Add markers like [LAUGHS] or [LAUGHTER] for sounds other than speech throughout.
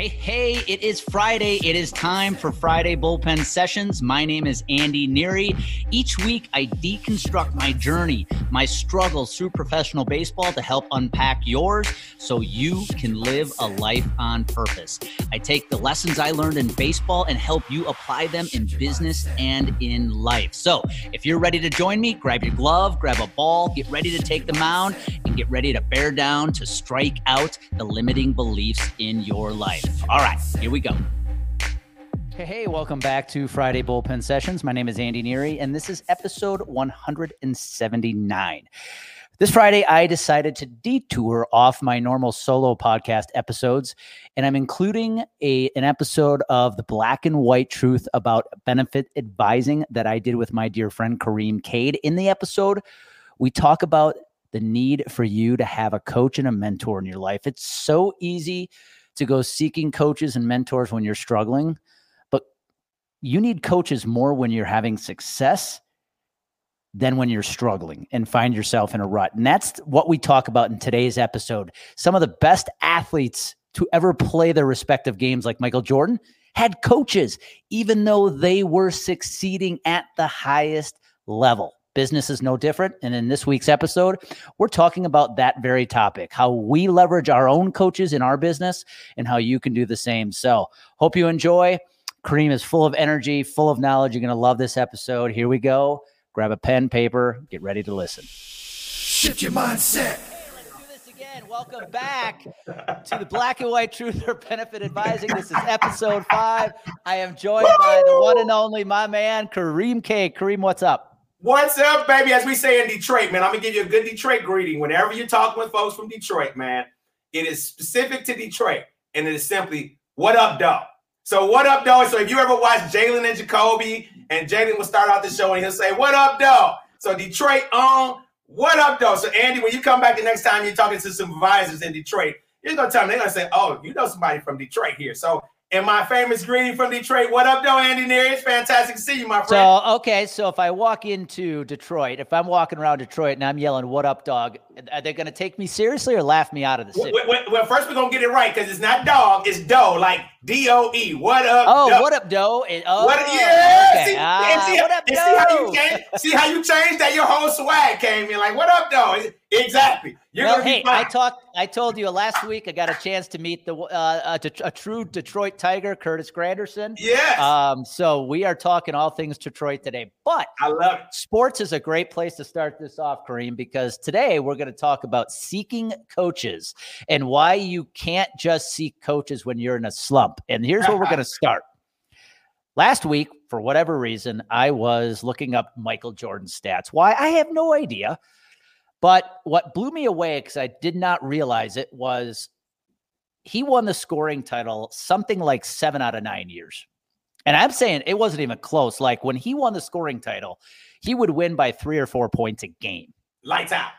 Hey, hey, it is Friday. It is time for Friday Bullpen Sessions. My name is Andy Neary. Each week, I deconstruct my journey, my struggles through professional baseball to help unpack yours so you can live a life on purpose. I take the lessons I learned in baseball and help you apply them in business and in life. So if you're ready to join me, grab your glove, grab a ball, get ready to take the mound, and get ready to bear down to strike out the limiting beliefs in your life. All right, here we go. Hey, hey, welcome back to Friday Bullpen Sessions. My name is Andy Neary, and this is episode 179. This Friday, I decided to detour off my normal solo podcast episodes, and I'm including a an episode of the Black and White Truth about benefit advising that I did with my dear friend Kareem Cade. In the episode, we talk about the need for you to have a coach and a mentor in your life. It's so easy to go seeking coaches and mentors when you're struggling, but you need coaches more when you're having success than when you're struggling and find yourself in a rut. And that's what we talk about in today's episode. Some of the best athletes to ever play their respective games, like Michael Jordan, had coaches, even though they were succeeding at the highest level. Business is no different. And in this week's episode, we're talking about that very topic how we leverage our own coaches in our business and how you can do the same. So, hope you enjoy. Kareem is full of energy, full of knowledge. You're going to love this episode. Here we go. Grab a pen, paper, get ready to listen. Shift your mindset. Welcome back to the Black and White Truth or Benefit Advising. This is episode five. I am joined Woo! by the one and only my man, Kareem K. Kareem, what's up? What's up, baby? As we say in Detroit, man, I'm gonna give you a good Detroit greeting. Whenever you're talking with folks from Detroit, man, it is specific to Detroit, and it is simply "What up, dog?" So, what up, dog? So, if you ever watch Jalen and Jacoby, and Jalen will start out the show and he'll say, "What up, dog?" So, Detroit on "What up, dog?" So, Andy, when you come back the next time you're talking to supervisors in Detroit, you're gonna tell them they're gonna say, "Oh, you know somebody from Detroit here." So, and my famous greeting from Detroit. What up, though, Andy Neary? It's fantastic to see you, my friend. So, okay, so if I walk into Detroit, if I'm walking around Detroit and I'm yelling, What up, dog? Are they going to take me seriously or laugh me out of the city? Well, well, first we're going to get it right because it's not dog, it's doe, like D O E. What up? Oh, doe. what up, doe? oh, what, yeah. Okay. See, ah, see, what up, doe? See how, you changed, see how you changed that? Your whole swag came in like, What up, doe? Exactly. You're well, hey, I talked. I told you last week. I got a chance to meet the uh, a, a, true Detroit Tiger, Curtis Granderson. Yes. Um. So we are talking all things Detroit today. But I love it. Sports is a great place to start this off, Kareem, because today we're going to talk about seeking coaches and why you can't just seek coaches when you're in a slump. And here's where we're going [LAUGHS] to start. Last week, for whatever reason, I was looking up Michael Jordan's stats. Why? I have no idea. But what blew me away because I did not realize it was he won the scoring title something like seven out of nine years. And I'm saying it wasn't even close. Like when he won the scoring title, he would win by three or four points a game. Lights out.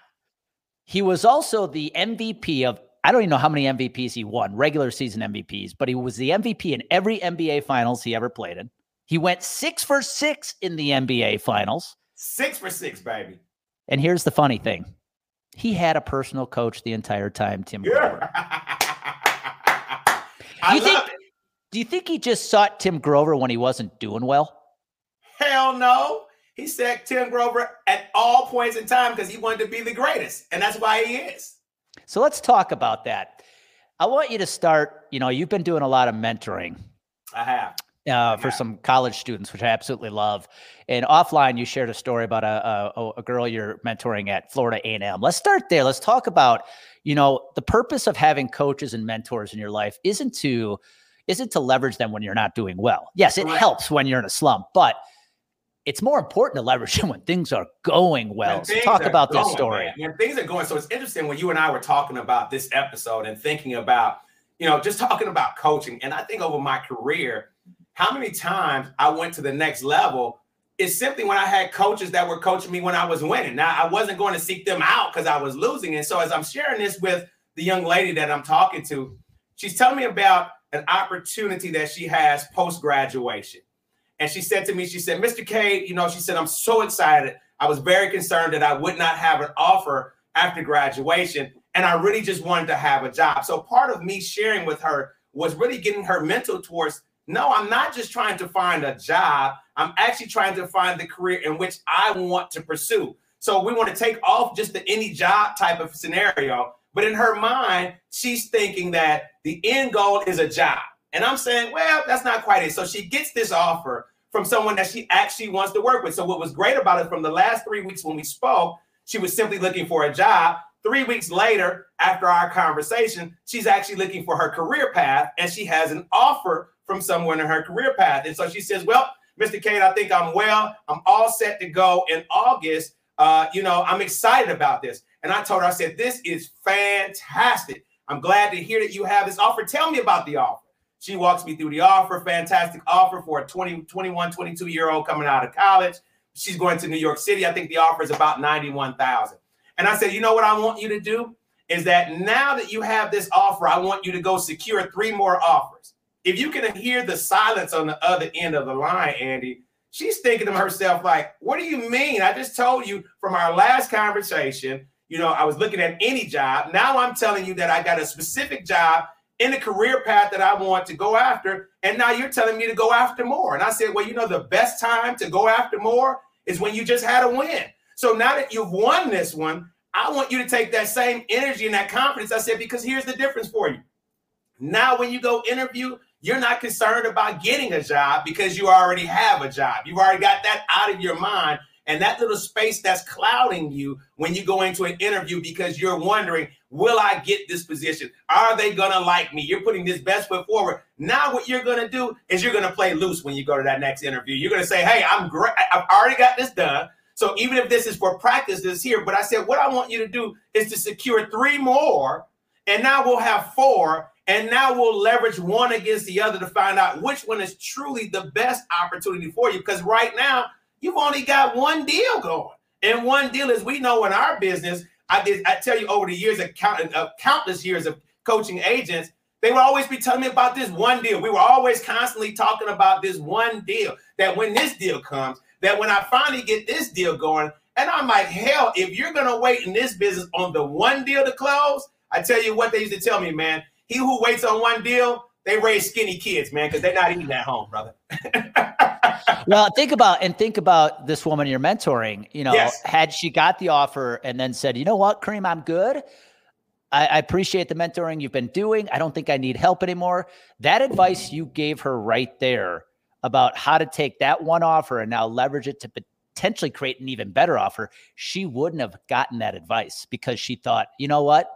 He was also the MVP of, I don't even know how many MVPs he won, regular season MVPs, but he was the MVP in every NBA finals he ever played in. He went six for six in the NBA finals. Six for six, baby. And here's the funny thing he had a personal coach the entire time, Tim Grover. [LAUGHS] I you think. Do you think he just sought Tim Grover when he wasn't doing well? Hell no. He said Tim Grover at all points in time because he wanted to be the greatest. And that's why he is. So let's talk about that. I want you to start. You know, you've been doing a lot of mentoring. I have uh, for some college students, which I absolutely love. And offline, you shared a story about a, a, a girl you're mentoring at Florida A&M. Let's start there. Let's talk about, you know, the purpose of having coaches and mentors in your life isn't to isn't to leverage them when you're not doing well. Yes, it right. helps when you're in a slump, but it's more important to leverage [LAUGHS] them when things are going well. So talk about going, this story. Man. When things are going, so it's interesting when you and I were talking about this episode and thinking about, you know, just talking about coaching. And I think over my career, how many times I went to the next level is simply when I had coaches that were coaching me when I was winning. Now I wasn't going to seek them out because I was losing. And so as I'm sharing this with the young lady that I'm talking to, she's telling me about an opportunity that she has post graduation. And she said to me, she said, Mr. K, you know, she said, I'm so excited. I was very concerned that I would not have an offer after graduation. And I really just wanted to have a job. So part of me sharing with her was really getting her mental towards no, I'm not just trying to find a job. I'm actually trying to find the career in which I want to pursue. So we want to take off just the any job type of scenario. But in her mind, she's thinking that the end goal is a job. And I'm saying, well, that's not quite it. So she gets this offer from someone that she actually wants to work with. So what was great about it from the last three weeks when we spoke, she was simply looking for a job. Three weeks later, after our conversation, she's actually looking for her career path and she has an offer from someone in her career path. And so she says, Well, Mr. Cade, I think I'm well. I'm all set to go in August. Uh, you know, I'm excited about this. And I told her, I said, This is fantastic. I'm glad to hear that you have this offer. Tell me about the offer. She walks me through the offer, fantastic offer for a 20, 21, 22 year old coming out of college. She's going to New York City. I think the offer is about 91,000. And I said, you know what I want you to do is that now that you have this offer, I want you to go secure three more offers. If you can hear the silence on the other end of the line, Andy, she's thinking to herself, like, what do you mean? I just told you from our last conversation, you know, I was looking at any job. Now I'm telling you that I got a specific job in the career path that I want to go after. And now you're telling me to go after more. And I said, well, you know, the best time to go after more is when you just had a win. So now that you've won this one, I want you to take that same energy and that confidence. I said, because here's the difference for you. Now, when you go interview, you're not concerned about getting a job because you already have a job. You've already got that out of your mind. And that little space that's clouding you when you go into an interview because you're wondering, will I get this position? Are they going to like me? You're putting this best foot forward. Now, what you're going to do is you're going to play loose when you go to that next interview. You're going to say, hey, I'm great. I've already got this done. So even if this is for practice this here, but I said, what I want you to do is to secure three more, and now we'll have four, and now we'll leverage one against the other to find out which one is truly the best opportunity for you. Because right now, you've only got one deal going. And one deal, as we know in our business, I did I tell you over the years of, count, of countless years of coaching agents, they would always be telling me about this one deal. We were always constantly talking about this one deal. That when this deal comes, that when I finally get this deal going, and I'm like, hell, if you're gonna wait in this business on the one deal to close, I tell you what they used to tell me, man. He who waits on one deal, they raise skinny kids, man, because they're not eating at home, brother. [LAUGHS] well, think about and think about this woman you're mentoring. You know, yes. had she got the offer and then said, you know what, Kareem, I'm good. I, I appreciate the mentoring you've been doing. I don't think I need help anymore. That advice you gave her right there about how to take that one offer and now leverage it to potentially create an even better offer, she wouldn't have gotten that advice because she thought, you know what?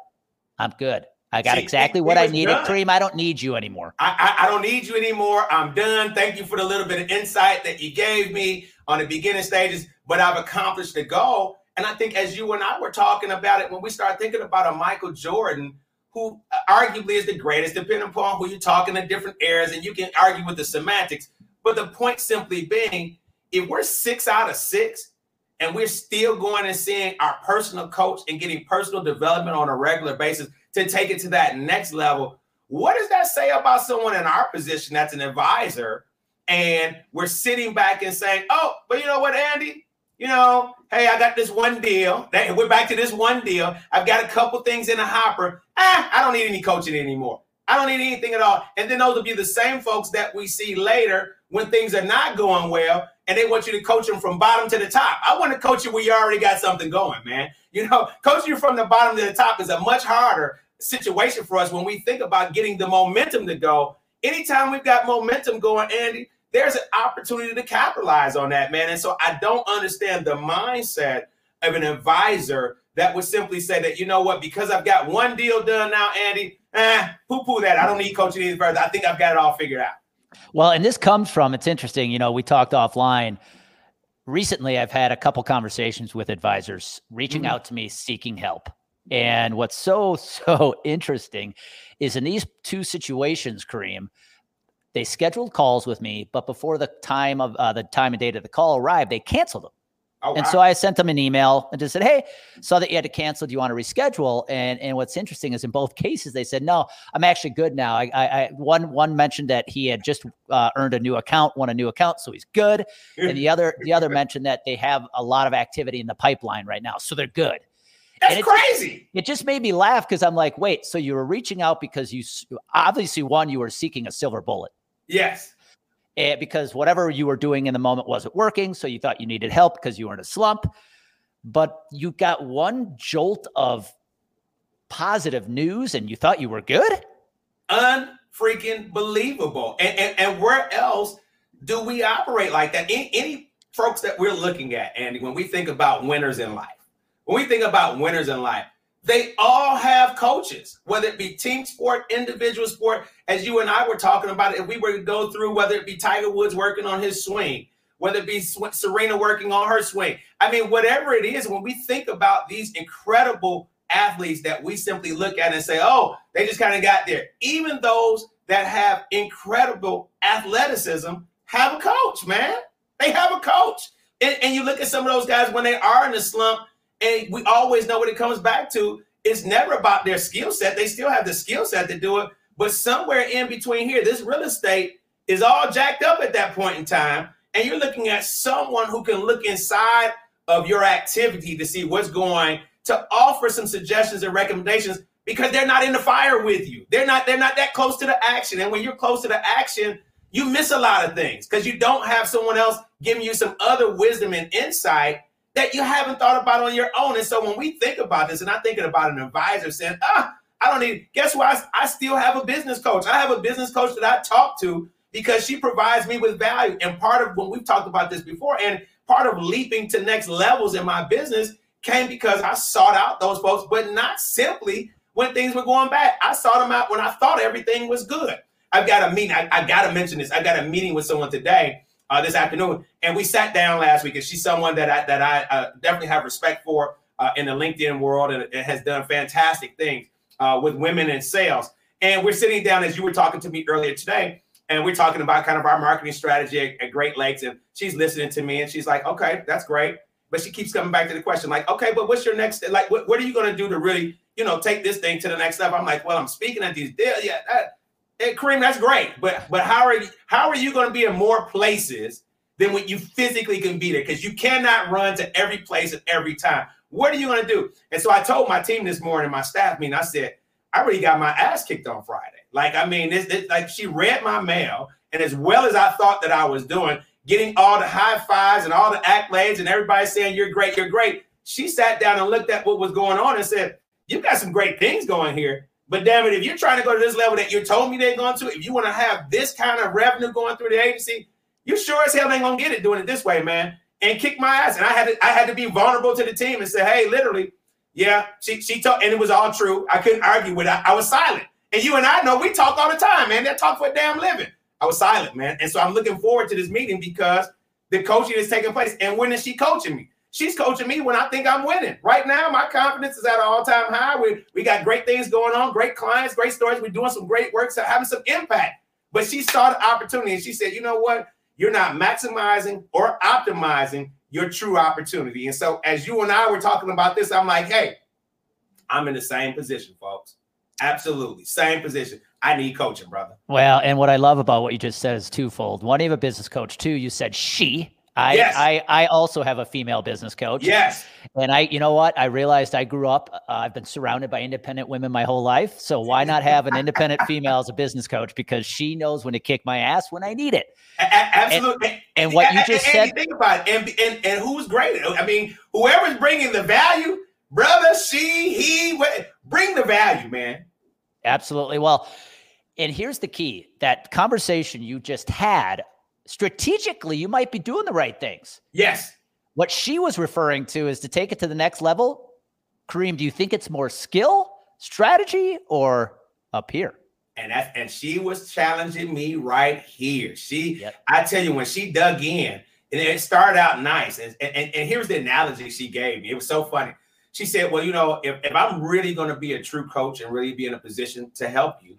I'm good. I got See, exactly what I needed. Done. Kareem, I don't need you anymore. I, I, I, don't need you anymore. I'm done. Thank you for the little bit of insight that you gave me on the beginning stages, but I've accomplished the goal. And I think as you and I were talking about it, when we start thinking about a Michael Jordan, who uh, arguably is the greatest, depending upon who you're talking in different eras, and you can argue with the semantics. But the point simply being, if we're six out of six and we're still going and seeing our personal coach and getting personal development on a regular basis to take it to that next level, what does that say about someone in our position that's an advisor? And we're sitting back and saying, oh, but you know what, Andy? You know, hey, I got this one deal. We're back to this one deal. I've got a couple things in the hopper. Ah, I don't need any coaching anymore. I don't need anything at all. And then those will be the same folks that we see later when things are not going well, and they want you to coach them from bottom to the top. I want to coach you where you already got something going, man. You know, [LAUGHS] coaching you from the bottom to the top is a much harder situation for us when we think about getting the momentum to go. Anytime we've got momentum going, Andy, there's an opportunity to capitalize on that, man. And so I don't understand the mindset of an advisor that would simply say that, you know what, because I've got one deal done now, Andy, eh, poo poo that. I don't need coaching any further. I think I've got it all figured out. Well, and this comes from, it's interesting, you know, we talked offline. Recently, I've had a couple conversations with advisors reaching mm-hmm. out to me seeking help. And what's so, [LAUGHS] so interesting is in these two situations, Kareem, they scheduled calls with me, but before the time of uh, the time and date of the call arrived, they canceled them. Oh, and wow. so I sent them an email and just said, "Hey, saw that you had to cancel. Do you want to reschedule?" And and what's interesting is in both cases they said, "No, I'm actually good now." I, I, I one one mentioned that he had just uh, earned a new account, won a new account, so he's good. and the [LAUGHS] other the other mentioned that they have a lot of activity in the pipeline right now, so they're good. That's it crazy. Just, it just made me laugh because I'm like, wait, so you were reaching out because you obviously one, you were seeking a silver bullet. Yes. And eh, because whatever you were doing in the moment wasn't working. So you thought you needed help because you were in a slump. But you got one jolt of positive news and you thought you were good? Unfreaking believable. And, and, and where else do we operate like that? Any, any folks that we're looking at, Andy, when we think about winners in life, when we think about winners in life, they all have coaches, whether it be team sport, individual sport, as you and I were talking about. If we were to go through, whether it be Tiger Woods working on his swing, whether it be Serena working on her swing. I mean, whatever it is, when we think about these incredible athletes that we simply look at and say, oh, they just kind of got there. Even those that have incredible athleticism have a coach, man. They have a coach. And, and you look at some of those guys when they are in the slump, and we always know what it comes back to. It's never about their skill set. They still have the skill set to do it. But somewhere in between here, this real estate is all jacked up at that point in time. And you're looking at someone who can look inside of your activity to see what's going to offer some suggestions and recommendations because they're not in the fire with you. They're not they're not that close to the action. And when you're close to the action, you miss a lot of things because you don't have someone else giving you some other wisdom and insight that you haven't thought about on your own. And so when we think about this, and I'm thinking about an advisor saying, ah, I don't need, guess what? I, I still have a business coach. I have a business coach that I talk to because she provides me with value. And part of when we've talked about this before, and part of leaping to next levels in my business came because I sought out those folks, but not simply when things were going bad. I sought them out when I thought everything was good. I've got a meeting. I, I got to mention this. I got a meeting with someone today, uh, this afternoon, and we sat down last week. And she's someone that I that I uh, definitely have respect for uh, in the LinkedIn world, and has done fantastic things uh, with women in sales. And we're sitting down as you were talking to me earlier today, and we're talking about kind of our marketing strategy at, at Great Lakes. And she's listening to me, and she's like, "Okay, that's great." But she keeps coming back to the question, like, okay, but what's your next? Like, what, what are you going to do to really, you know, take this thing to the next level? I'm like, well, I'm speaking at these deals. Yeah, that, hey, Kareem, that's great. But but how are you, how are you going to be in more places than when you physically can be there? Because you cannot run to every place at every time. What are you going to do? And so I told my team this morning, my staff meeting, I said, I really got my ass kicked on Friday. Like, I mean, like she read my mail, and as well as I thought that I was doing, getting all the high fives and all the accolades and everybody saying you're great, you're great. She sat down and looked at what was going on and said, You've got some great things going here. But damn it, if you're trying to go to this level that you told me they're going to, if you want to have this kind of revenue going through the agency, you sure as hell ain't gonna get it doing it this way, man. And kick my ass. And I had to, I had to be vulnerable to the team and say, hey, literally, yeah, she she told, and it was all true. I couldn't argue with it. I was silent. And you and I know we talk all the time, man. They talk for a damn living. I was silent, man. And so I'm looking forward to this meeting because the coaching is taking place. And when is she coaching me? She's coaching me when I think I'm winning. Right now, my confidence is at an all-time high. We, we got great things going on, great clients, great stories. We're doing some great work, so having some impact. But she saw the opportunity and she said, you know what? You're not maximizing or optimizing your true opportunity. And so as you and I were talking about this, I'm like, hey, I'm in the same position, folks. Absolutely. Same position. I need coaching, brother. Well, and what I love about what you just said is twofold. One, you have a business coach. Two, you said she. I, yes. I, I also have a female business coach. Yes. And I, you know what? I realized I grew up, uh, I've been surrounded by independent women my whole life. So why not have an independent [LAUGHS] female as a business coach? Because she knows when to kick my ass when I need it. A- absolutely. And, and, what you just and, said. Think about it. And, and, and who's great? I mean, whoever's bringing the value, brother, she, he, bring the value, man. Absolutely. Well, and here's the key that conversation you just had strategically, you might be doing the right things. Yes. What she was referring to is to take it to the next level. Kareem, do you think it's more skill, strategy, or up here? And that, and she was challenging me right here. She, yep. I tell you, when she dug in, and it started out nice. And, and, and here's the analogy she gave me. It was so funny. She said, Well, you know, if, if I'm really going to be a true coach and really be in a position to help you,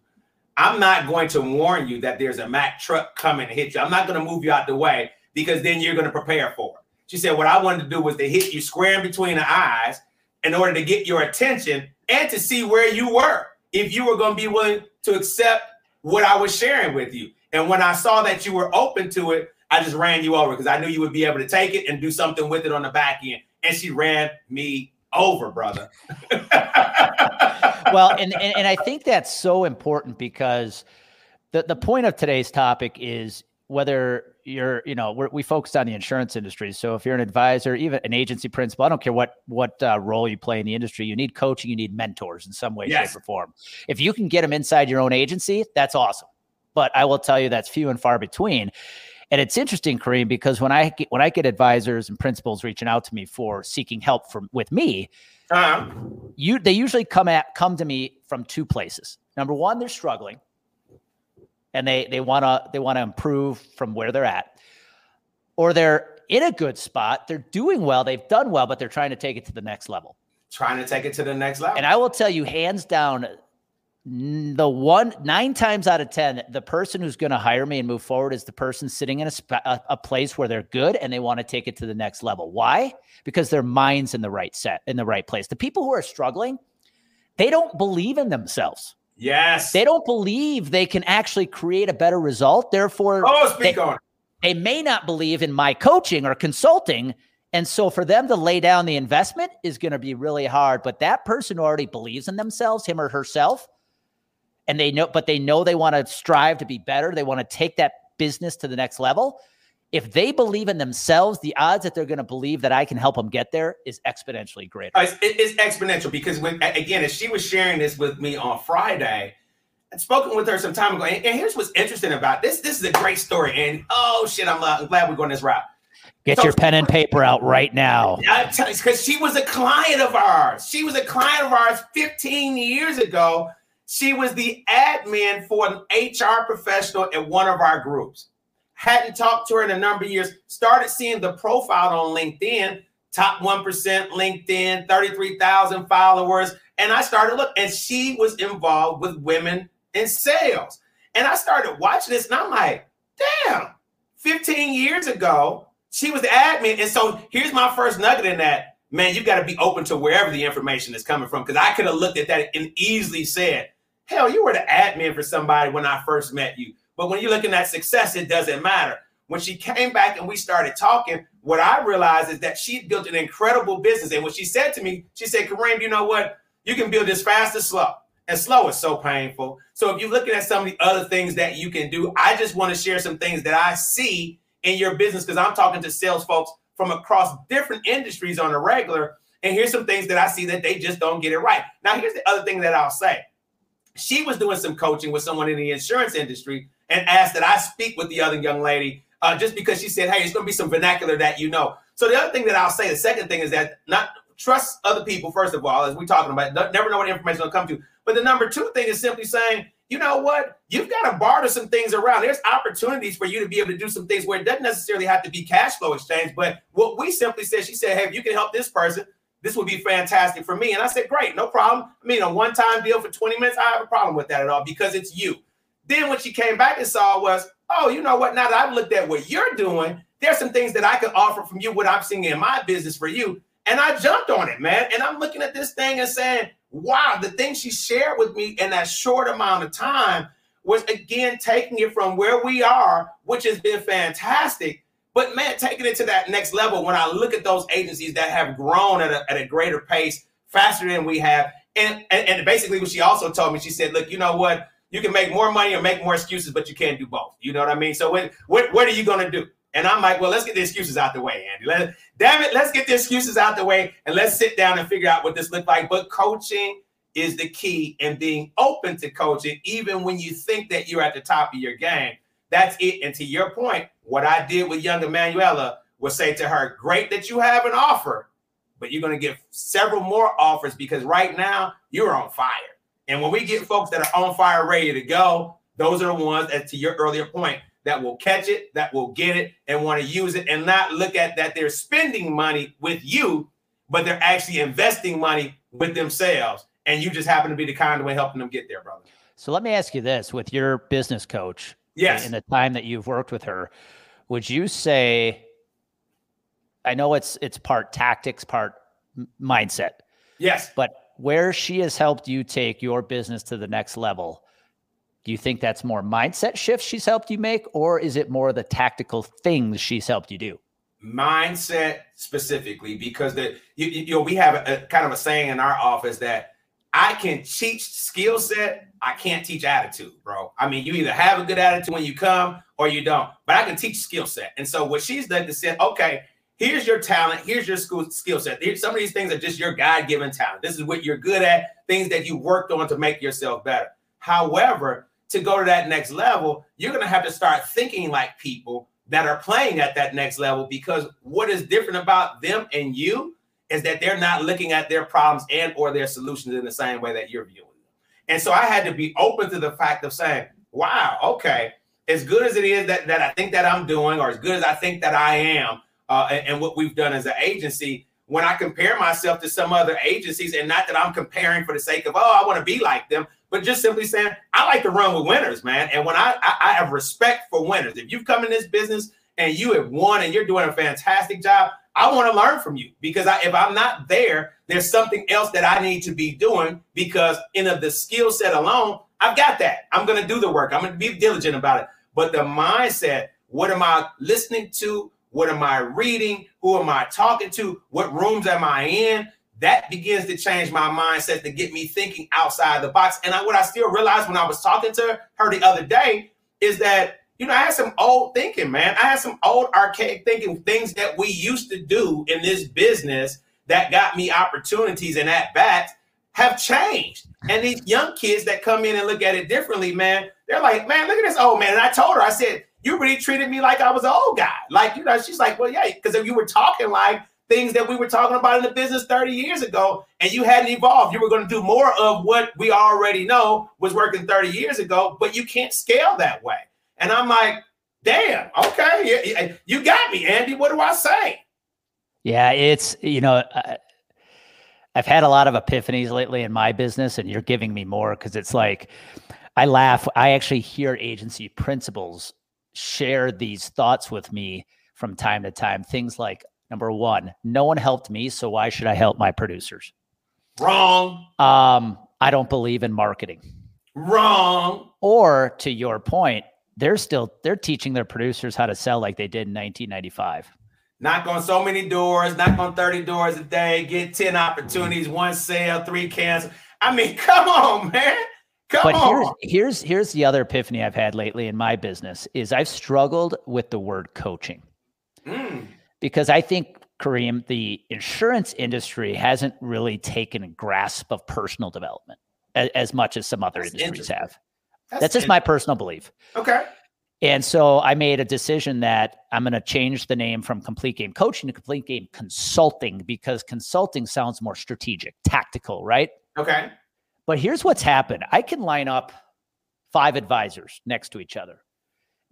I'm not going to warn you that there's a Mack truck coming to hit you. I'm not going to move you out the way because then you're going to prepare for it. She said, What I wanted to do was to hit you square in between the eyes in order to get your attention and to see where you were, if you were going to be willing to accept what I was sharing with you. And when I saw that you were open to it, I just ran you over because I knew you would be able to take it and do something with it on the back end. And she ran me over, brother. [LAUGHS] well, and, and and I think that's so important because the the point of today's topic is whether you're you know we focused on the insurance industry. So if you're an advisor even an agency principal i don't care what what uh, role you play in the industry you need coaching you need mentors in some way yes. shape or form. If you can get them inside your own agency that's awesome. But i will tell you that's few and far between. And it's interesting kareem because when i get when i get advisors and principals reaching out to me for seeking help from with me uh-huh. you they usually come at come to me from two places. Number one they're struggling and they they want to they want to improve from where they're at. Or they're in a good spot they're doing well they've done well but they're trying to take it to the next level. Trying to take it to the next level. And i will tell you hands down the one nine times out of ten the person who's going to hire me and move forward is the person sitting in a, sp- a, a place where they're good and they want to take it to the next level why because their mind's in the right set in the right place the people who are struggling they don't believe in themselves Yes. They don't believe they can actually create a better result. Therefore, oh, speak they, on. They may not believe in my coaching or consulting. And so for them to lay down the investment is going to be really hard. But that person already believes in themselves, him or herself, and they know, but they know they want to strive to be better. They want to take that business to the next level if they believe in themselves, the odds that they're going to believe that I can help them get there is exponentially greater. It's, it's exponential because when again, as she was sharing this with me on Friday, I'd spoken with her some time ago, and, and here's what's interesting about this. This is a great story, and oh shit, I'm, uh, I'm glad we're going this route. Get so, your pen and paper out right now. Because she was a client of ours. She was a client of ours 15 years ago. She was the admin for an HR professional at one of our groups hadn't talked to her in a number of years, started seeing the profile on LinkedIn, top 1% LinkedIn, 33,000 followers. And I started look, and she was involved with women in sales. And I started watching this, and I'm like, damn, 15 years ago, she was the admin. And so here's my first nugget in that. Man, you've got to be open to wherever the information is coming from. Because I could have looked at that and easily said, hell, you were the admin for somebody when I first met you. But when you're looking at success, it doesn't matter. When she came back and we started talking, what I realized is that she built an incredible business. And what she said to me, she said, Kareem, you know what? You can build this fast or slow. And slow is so painful. So if you're looking at some of the other things that you can do, I just want to share some things that I see in your business because I'm talking to sales folks from across different industries on a regular. And here's some things that I see that they just don't get it right. Now, here's the other thing that I'll say. She was doing some coaching with someone in the insurance industry and asked that I speak with the other young lady uh, just because she said, hey, it's going to be some vernacular that you know. So the other thing that I'll say, the second thing is that not trust other people, first of all, as we're talking about, never know what information will come to. But the number two thing is simply saying, you know what? You've got to barter some things around. There's opportunities for you to be able to do some things where it doesn't necessarily have to be cash flow exchange. But what we simply said, she said, hey, if you can help this person, this would be fantastic for me. And I said, great, no problem. I mean, a one time deal for 20 minutes, I have a problem with that at all because it's you. Then what she came back and saw was, oh, you know what? Now that I've looked at what you're doing, there's some things that I could offer from you, what I'm seeing in my business for you. And I jumped on it, man. And I'm looking at this thing and saying, wow, the thing she shared with me in that short amount of time was again taking it from where we are, which has been fantastic. But man, taking it to that next level when I look at those agencies that have grown at a, at a greater pace, faster than we have. And, and, and basically, what she also told me, she said, look, you know what? you can make more money or make more excuses, but you can't do both. You know what I mean? So what what, what are you going to do? And I'm like, well, let's get the excuses out the way, Andy. Let, damn it, let's get the excuses out the way and let's sit down and figure out what this looks like. But coaching is the key and being open to coaching, even when you think that you're at the top of your game. That's it. And to your point, what I did with young Emanuela was say to her, great that you have an offer, but you're going to get several more offers because right now you're on fire. And when we get folks that are on fire, ready to go, those are the ones, as to your earlier point, that will catch it, that will get it, and want to use it, and not look at that they're spending money with you, but they're actually investing money with themselves. And you just happen to be the conduit helping them get there, brother. So let me ask you this with your business coach, yes, in the time that you've worked with her, would you say I know it's it's part tactics, part mindset. Yes. But where she has helped you take your business to the next level, do you think that's more mindset shifts she's helped you make, or is it more the tactical things she's helped you do? mindset specifically because the you, you know we have a, a, kind of a saying in our office that I can teach skill set, I can't teach attitude, bro. I mean, you either have a good attitude when you come or you don't, but I can teach skill set. And so what she's done is said, okay, here's your talent, here's your school skill set. Some of these things are just your God given talent. This is what you're good at, things that you worked on to make yourself better. However, to go to that next level, you're going to have to start thinking like people that are playing at that next level because what is different about them and you is that they're not looking at their problems and or their solutions in the same way that you're viewing them. And so I had to be open to the fact of saying, wow, okay, as good as it is that, that I think that I'm doing, or as good as I think that I am, uh, and, and what we've done as an agency, when I compare myself to some other agencies, and not that I'm comparing for the sake of, oh, I want to be like them, but just simply saying, I like to run with winners, man. And when I, I, I have respect for winners, if you've come in this business and you have won and you're doing a fantastic job, I want to learn from you because I, if I'm not there, there's something else that I need to be doing because in of the skill set alone, I've got that. I'm going to do the work. I'm going to be diligent about it. But the mindset, what am I listening to? What am I reading? Who am I talking to? What rooms am I in? That begins to change my mindset to get me thinking outside the box. And I, what I still realized when I was talking to her the other day is that, you know, I had some old thinking, man. I had some old archaic thinking, things that we used to do in this business that got me opportunities and at bats have changed. And these young kids that come in and look at it differently, man, they're like, man, look at this old man. And I told her, I said, you really treated me like I was an old guy. Like, you know, she's like, well, yeah, because if you were talking like things that we were talking about in the business 30 years ago and you hadn't evolved, you were going to do more of what we already know was working 30 years ago, but you can't scale that way. And I'm like, damn, okay, you got me, Andy. What do I say? Yeah, it's, you know, uh, I've had a lot of epiphanies lately in my business, and you're giving me more because it's like, I laugh. I actually hear agency principals share these thoughts with me from time to time. Things like number one, no one helped me, so why should I help my producers? Wrong. Um, I don't believe in marketing. Wrong. Or to your point, they're still they're teaching their producers how to sell like they did in 1995. Knock on so many doors, knock on 30 doors a day, get 10 opportunities, one sale, three cancel. I mean, [LAUGHS] come on, man. Come but on. here's here's here's the other epiphany I've had lately in my business is I've struggled with the word coaching. Mm. Because I think Kareem, the insurance industry hasn't really taken a grasp of personal development as, as much as some other That's industries have. That's, That's just my personal belief. Okay. And so I made a decision that I'm going to change the name from complete game coaching to complete game consulting because consulting sounds more strategic, tactical, right? Okay. But here's what's happened I can line up five advisors next to each other.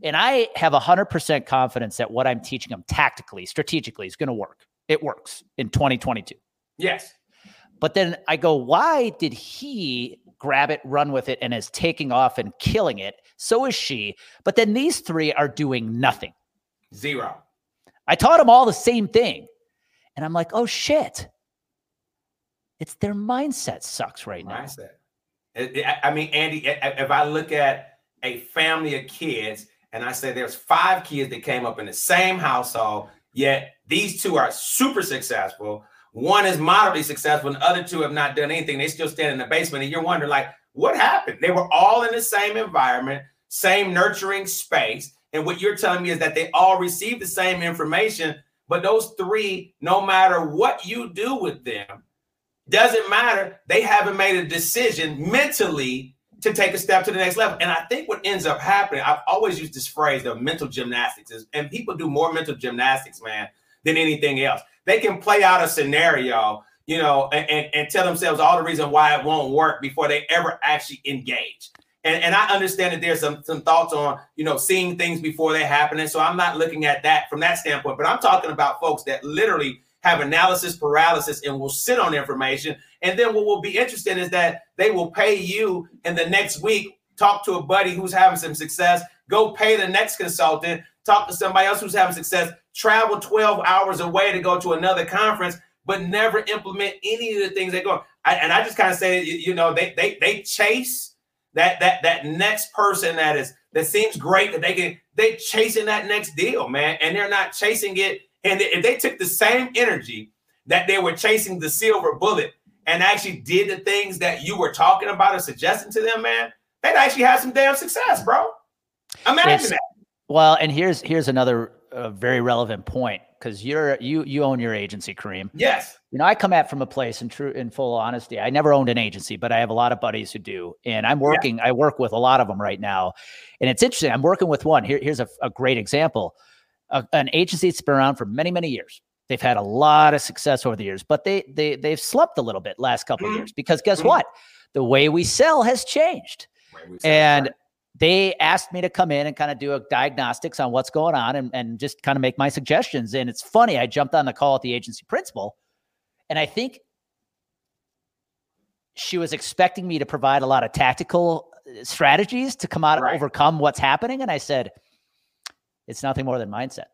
And I have 100% confidence that what I'm teaching them tactically, strategically is going to work. It works in 2022. Yes. But then I go, why did he grab it, run with it, and is taking off and killing it? So is she. But then these three are doing nothing. Zero. I taught them all the same thing. And I'm like, oh shit. It's their mindset sucks right now. Mindset. I mean, Andy, if I look at a family of kids and I say there's five kids that came up in the same household, yet these two are super successful. One is moderately successful, and the other two have not done anything. They still stand in the basement, and you're wondering, like, what happened? They were all in the same environment, same nurturing space. And what you're telling me is that they all received the same information, but those three, no matter what you do with them, doesn't matter. They haven't made a decision mentally to take a step to the next level. And I think what ends up happening, I've always used this phrase of mental gymnastics, is, and people do more mental gymnastics, man, than anything else. They can play out a scenario, you know, and, and, and tell themselves all the reason why it won't work before they ever actually engage. And, and I understand that there's some, some thoughts on, you know, seeing things before they happen. And so I'm not looking at that from that standpoint, but I'm talking about folks that literally have analysis paralysis and will sit on information. And then what will be interesting is that they will pay you in the next week, talk to a buddy who's having some success, go pay the next consultant, talk to somebody else who's having success, travel 12 hours away to go to another conference, but never implement any of the things they go. I, and I just kind of say, you, know, they they they chase that that that next person that is that seems great that they can they chasing that next deal, man, and they're not chasing it And if they took the same energy that they were chasing the silver bullet and actually did the things that you were talking about or suggesting to them, man, they'd actually have some damn success, bro. Imagine that. Well, and here's here's another uh, very relevant point because you're you you own your agency, Kareem. Yes. You know, I come at from a place in true in full honesty. I never owned an agency, but I have a lot of buddies who do, and I'm working. Yeah. I work with a lot of them right now, and it's interesting. I'm working with one. Here, here's a, a great example. A, an agency that's been around for many many years. They've had a lot of success over the years, but they they they've slept a little bit last couple mm-hmm. of years because guess mm-hmm. what? The way we sell has changed, and they asked me to come in and kind of do a diagnostics on what's going on and, and just kind of make my suggestions. And it's funny, I jumped on the call at the agency principal, and I think she was expecting me to provide a lot of tactical uh, strategies to come out right. and overcome what's happening. And I said, it's nothing more than mindset.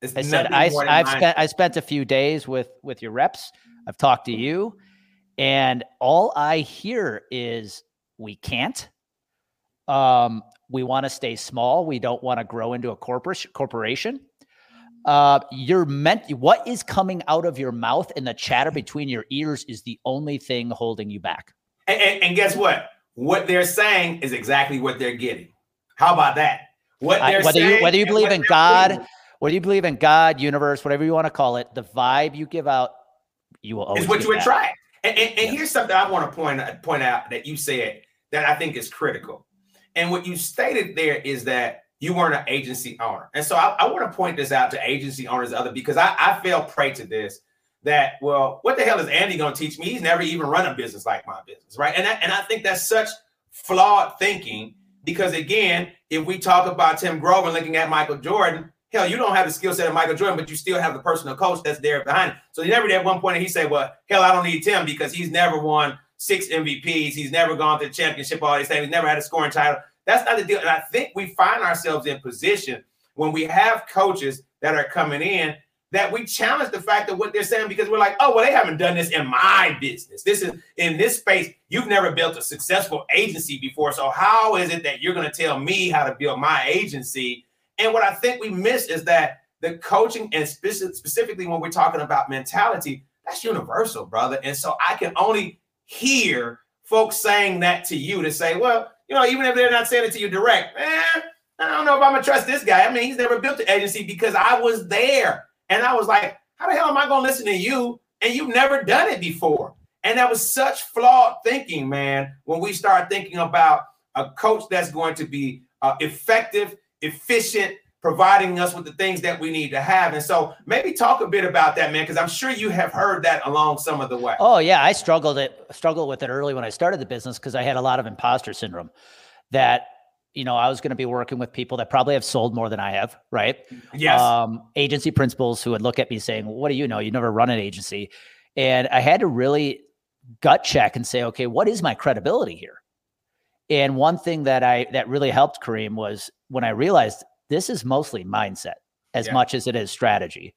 It's I said, I, I've spent, I spent a few days with, with your reps. I've talked to you and all I hear is we can't, um, we want to stay small. We don't want to grow into a corporate corporation. Uh, you're meant. What is coming out of your mouth and the chatter [LAUGHS] between your ears is the only thing holding you back. And, and, and guess what? What they're saying is exactly what they're getting. How about that? What they're I, whether saying, you whether you believe in God, doing. whether you believe in God, universe, whatever you want to call it, the vibe you give out, you will always. Is what you attract. And, and, and here's something I want to point point out that you said that I think is critical. And what you stated there is that you weren't an agency owner. And so I, I want to point this out to agency owners, other because I, I fell prey to this. That well, what the hell is Andy going to teach me? He's never even run a business like my business, right? And I, and I think that's such flawed thinking because again, if we talk about Tim Grover looking at Michael Jordan, hell, you don't have the skill set of Michael Jordan, but you still have the personal coach that's there behind it. So he never did at one point and he said, Well, hell, I don't need Tim because he's never won six MVPs, he's never gone to the championship, all these things, he's never had a scoring title. That's not the deal. And I think we find ourselves in position when we have coaches that are coming in that we challenge the fact of what they're saying because we're like, oh, well, they haven't done this in my business. This is in this space. You've never built a successful agency before. So, how is it that you're going to tell me how to build my agency? And what I think we miss is that the coaching, and specifically when we're talking about mentality, that's universal, brother. And so I can only hear folks saying that to you to say, well, you know, even if they're not saying it to you direct, eh, I don't know if I'm gonna trust this guy. I mean, he's never built an agency because I was there. And I was like, how the hell am I gonna listen to you? And you've never done it before. And that was such flawed thinking, man, when we start thinking about a coach that's going to be uh, effective, efficient, providing us with the things that we need to have. And so maybe talk a bit about that, man, because I'm sure you have heard that along some of the way. Oh yeah, I struggled it struggled with it early when I started the business because I had a lot of imposter syndrome that you know, I was going to be working with people that probably have sold more than I have, right? Yes. Um, agency principals who would look at me saying, "What do you know? You never run an agency," and I had to really gut check and say, "Okay, what is my credibility here?" And one thing that I that really helped Kareem was when I realized this is mostly mindset as yeah. much as it is strategy.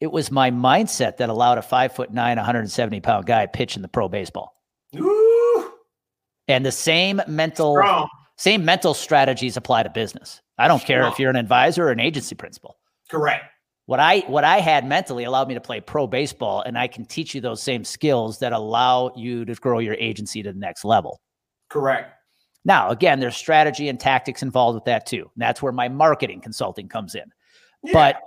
It was my mindset that allowed a five foot nine, 170 pound guy pitch in the pro baseball. Ooh. And the same mental, Strong. same mental strategies apply to business. I don't Strong. care if you're an advisor or an agency principal. Correct. What I what I had mentally allowed me to play pro baseball, and I can teach you those same skills that allow you to grow your agency to the next level. Correct. Now, again, there's strategy and tactics involved with that too. And that's where my marketing consulting comes in. Yeah. But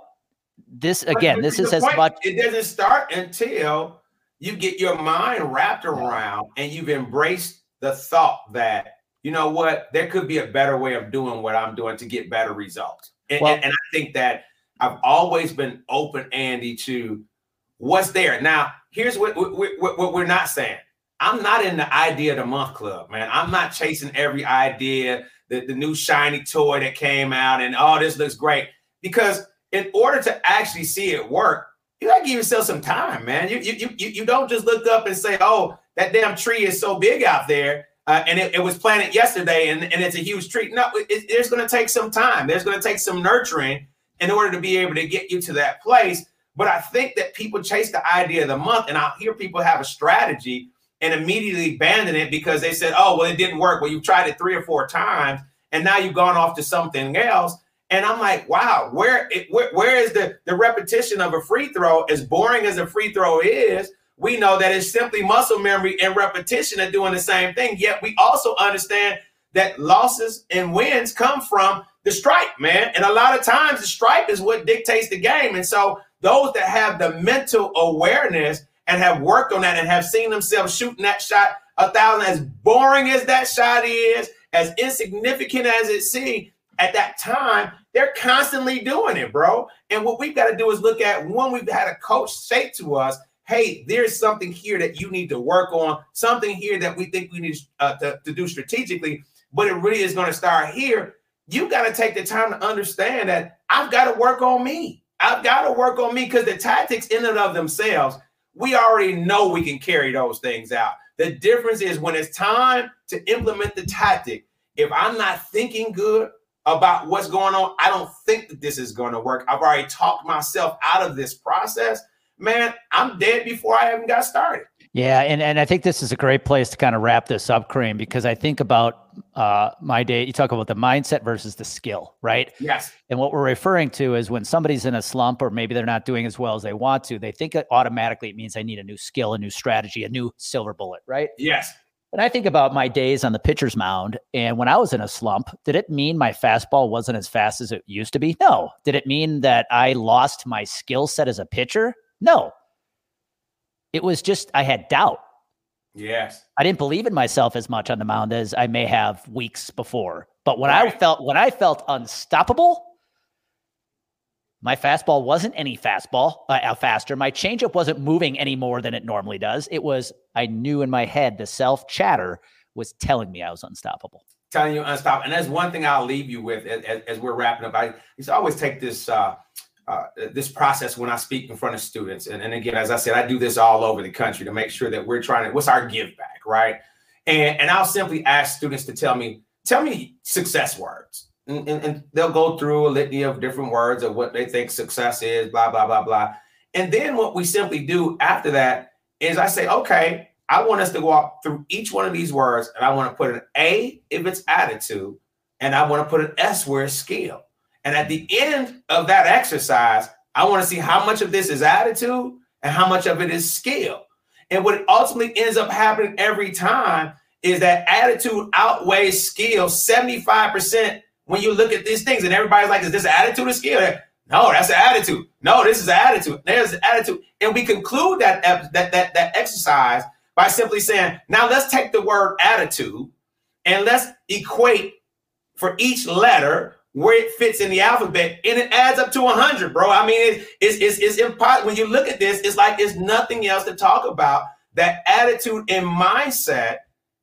this again, but this is as much. It doesn't start until you get your mind wrapped around and you've embraced the thought that you know what, there could be a better way of doing what I'm doing to get better results. And, well, and, and I think that I've always been open, Andy, to what's there. Now, here's what, what, what we're not saying. I'm not in the idea of the month club, man. I'm not chasing every idea, the, the new shiny toy that came out, and oh, this looks great. Because in order to actually see it work, you gotta give yourself some time, man. You you you you don't just look up and say, oh, that damn tree is so big out there. Uh, and it, it, was planted yesterday and, and it's a huge tree. No, it, there's going to take some time. There's going to take some nurturing in order to be able to get you to that place. But I think that people chase the idea of the month, and I hear people have a strategy and immediately abandon it because they said, oh, well, it didn't work. Well, you've tried it three or four times and now you've gone off to something else. And I'm like, wow, where, where, where is the, the repetition of a free throw? As boring as a free throw is, we know that it's simply muscle memory and repetition of doing the same thing. Yet we also understand that losses and wins come from the stripe, man. And a lot of times the stripe is what dictates the game. And so those that have the mental awareness and have worked on that and have seen themselves shooting that shot a thousand, as boring as that shot is, as insignificant as it seems, at that time, they're constantly doing it, bro. And what we've got to do is look at when we've had a coach say to us, hey, there's something here that you need to work on, something here that we think we need uh, to, to do strategically, but it really is going to start here. You got to take the time to understand that I've got to work on me. I've got to work on me because the tactics in and of themselves, we already know we can carry those things out. The difference is when it's time to implement the tactic, if I'm not thinking good about what's going on, I don't think that this is going to work. I've already talked myself out of this process. Man, I'm dead before I even got started. Yeah, and, and I think this is a great place to kind of wrap this up, Kareem, because I think about uh, my day. You talk about the mindset versus the skill, right? Yes. And what we're referring to is when somebody's in a slump or maybe they're not doing as well as they want to, they think automatically it means I need a new skill, a new strategy, a new silver bullet, right? Yes. And I think about my days on the pitcher's mound. And when I was in a slump, did it mean my fastball wasn't as fast as it used to be? No. Did it mean that I lost my skill set as a pitcher? No. It was just, I had doubt. Yes. I didn't believe in myself as much on the mound as I may have weeks before. But when right. I felt, when I felt unstoppable, my fastball wasn't any fastball uh, faster. My changeup wasn't moving any more than it normally does. It was I knew in my head the self chatter was telling me I was unstoppable. Telling you unstoppable, and that's one thing I'll leave you with as, as we're wrapping up. I used to always take this uh, uh, this process when I speak in front of students, and, and again, as I said, I do this all over the country to make sure that we're trying to. What's our give back, right? And and I'll simply ask students to tell me tell me success words and, and, and, they'll go through a litany of different words of what they think success is, blah, blah, blah, blah. And then what we simply do after that is I say, okay, I want us to walk through each one of these words and I want to put an A if it's attitude, and I want to put an S where it's skill. And at the end of that exercise, I want to see how much of this is attitude and how much of it is skill. And what ultimately ends up happening every time is that attitude outweighs skill 75% when you look at these things and everybody's like, is this attitude or skill? No, that's an attitude. No, this is an attitude. There's an attitude. And we conclude that, that, that, that exercise by simply saying, now let's take the word attitude and let's equate for each letter where it fits in the alphabet and it adds up to 100 bro i mean it's it's it's, it's impossible when you look at this it's like there's nothing else to talk about that attitude and mindset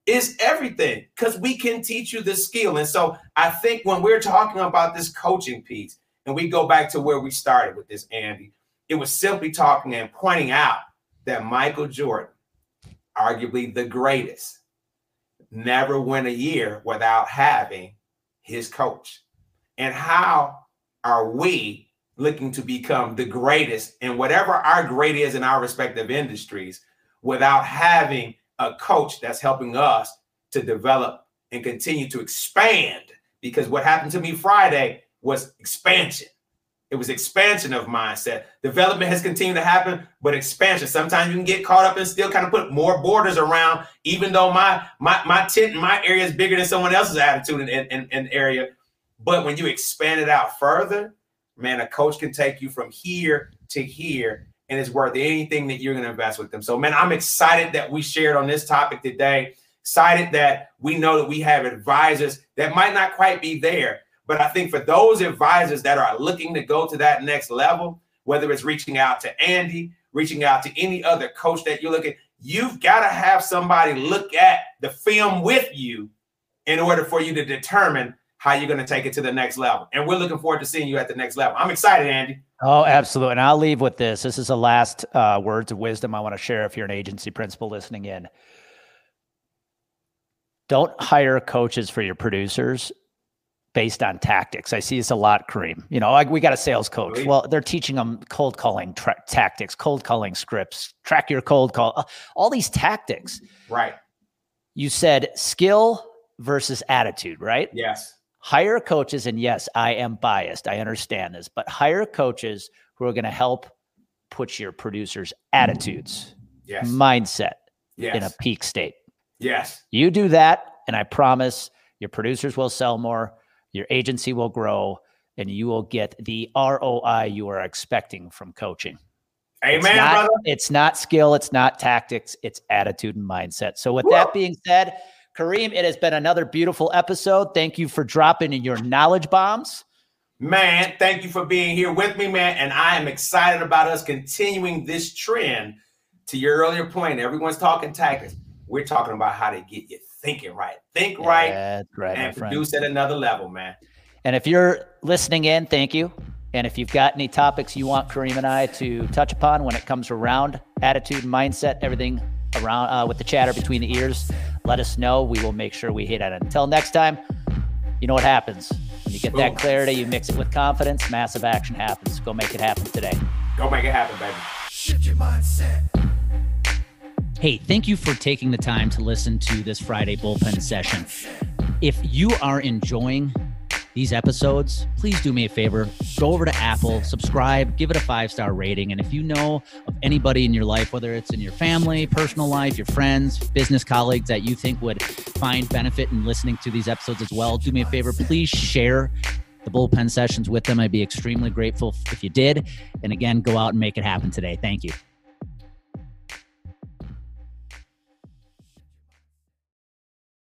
is everything because we can teach you the skill. And so I think when we're talking about this coaching piece, and we go back to where we started with this, Andy, it was simply talking and pointing out that Michael Jordan, arguably the greatest, never went a year without having his coach. And how are we looking to become the greatest in whatever our great is in our respective industries without having a coach that's helping us to develop and continue to expand. Because what happened to me Friday was expansion. It was expansion of mindset. Development has continued to happen, but expansion. Sometimes you can get caught up and still kind of put more borders around, even though my my my tent my area is bigger than someone else's attitude and in, in, area. But when you expand it out further, man, a coach can take you from here to here and it's worth anything that you're going to invest with them. So, man, I'm excited that we shared on this topic today. Excited that we know that we have advisors that might not quite be there. But I think for those advisors that are looking to go to that next level, whether it's reaching out to Andy, reaching out to any other coach that you're looking, you've got to have somebody look at the film with you in order for you to determine how you're going to take it to the next level. And we're looking forward to seeing you at the next level. I'm excited, Andy. Oh, absolutely. And I'll leave with this. This is the last uh, words of wisdom I want to share if you're an agency principal listening in. Don't hire coaches for your producers based on tactics. I see this a lot, Kareem. You know, like we got a sales coach. Well, they're teaching them cold calling tra- tactics, cold calling scripts, track your cold call, uh, all these tactics. Right. You said skill versus attitude, right? Yes. Hire coaches. And yes, I am biased. I understand this, but hire coaches who are going to help put your producers' attitudes, yes. mindset yes. in a peak state. Yes. You do that, and I promise your producers will sell more, your agency will grow, and you will get the ROI you are expecting from coaching. Amen, it's not, brother. It's not skill, it's not tactics, it's attitude and mindset. So, with Woo. that being said, Kareem, it has been another beautiful episode. Thank you for dropping in your knowledge bombs. Man, thank you for being here with me, man. And I am excited about us continuing this trend. To your earlier point, everyone's talking tactics. We're talking about how to get you thinking right, think right, right and produce at another level, man. And if you're listening in, thank you. And if you've got any topics you want Kareem and I to touch upon when it comes around attitude, mindset, everything around uh, with the chatter between the ears, let us know. We will make sure we hit it. Until next time, you know what happens. When you get Boom. that clarity, you mix it with confidence, massive action happens. Go make it happen today. Go make it happen, baby. Shift your mindset. Hey, thank you for taking the time to listen to this Friday bullpen session. If you are enjoying these episodes, please do me a favor. Go over to Apple, subscribe, give it a five star rating. And if you know of anybody in your life, whether it's in your family, personal life, your friends, business colleagues that you think would find benefit in listening to these episodes as well, do me a favor. Please share the bullpen sessions with them. I'd be extremely grateful if you did. And again, go out and make it happen today. Thank you.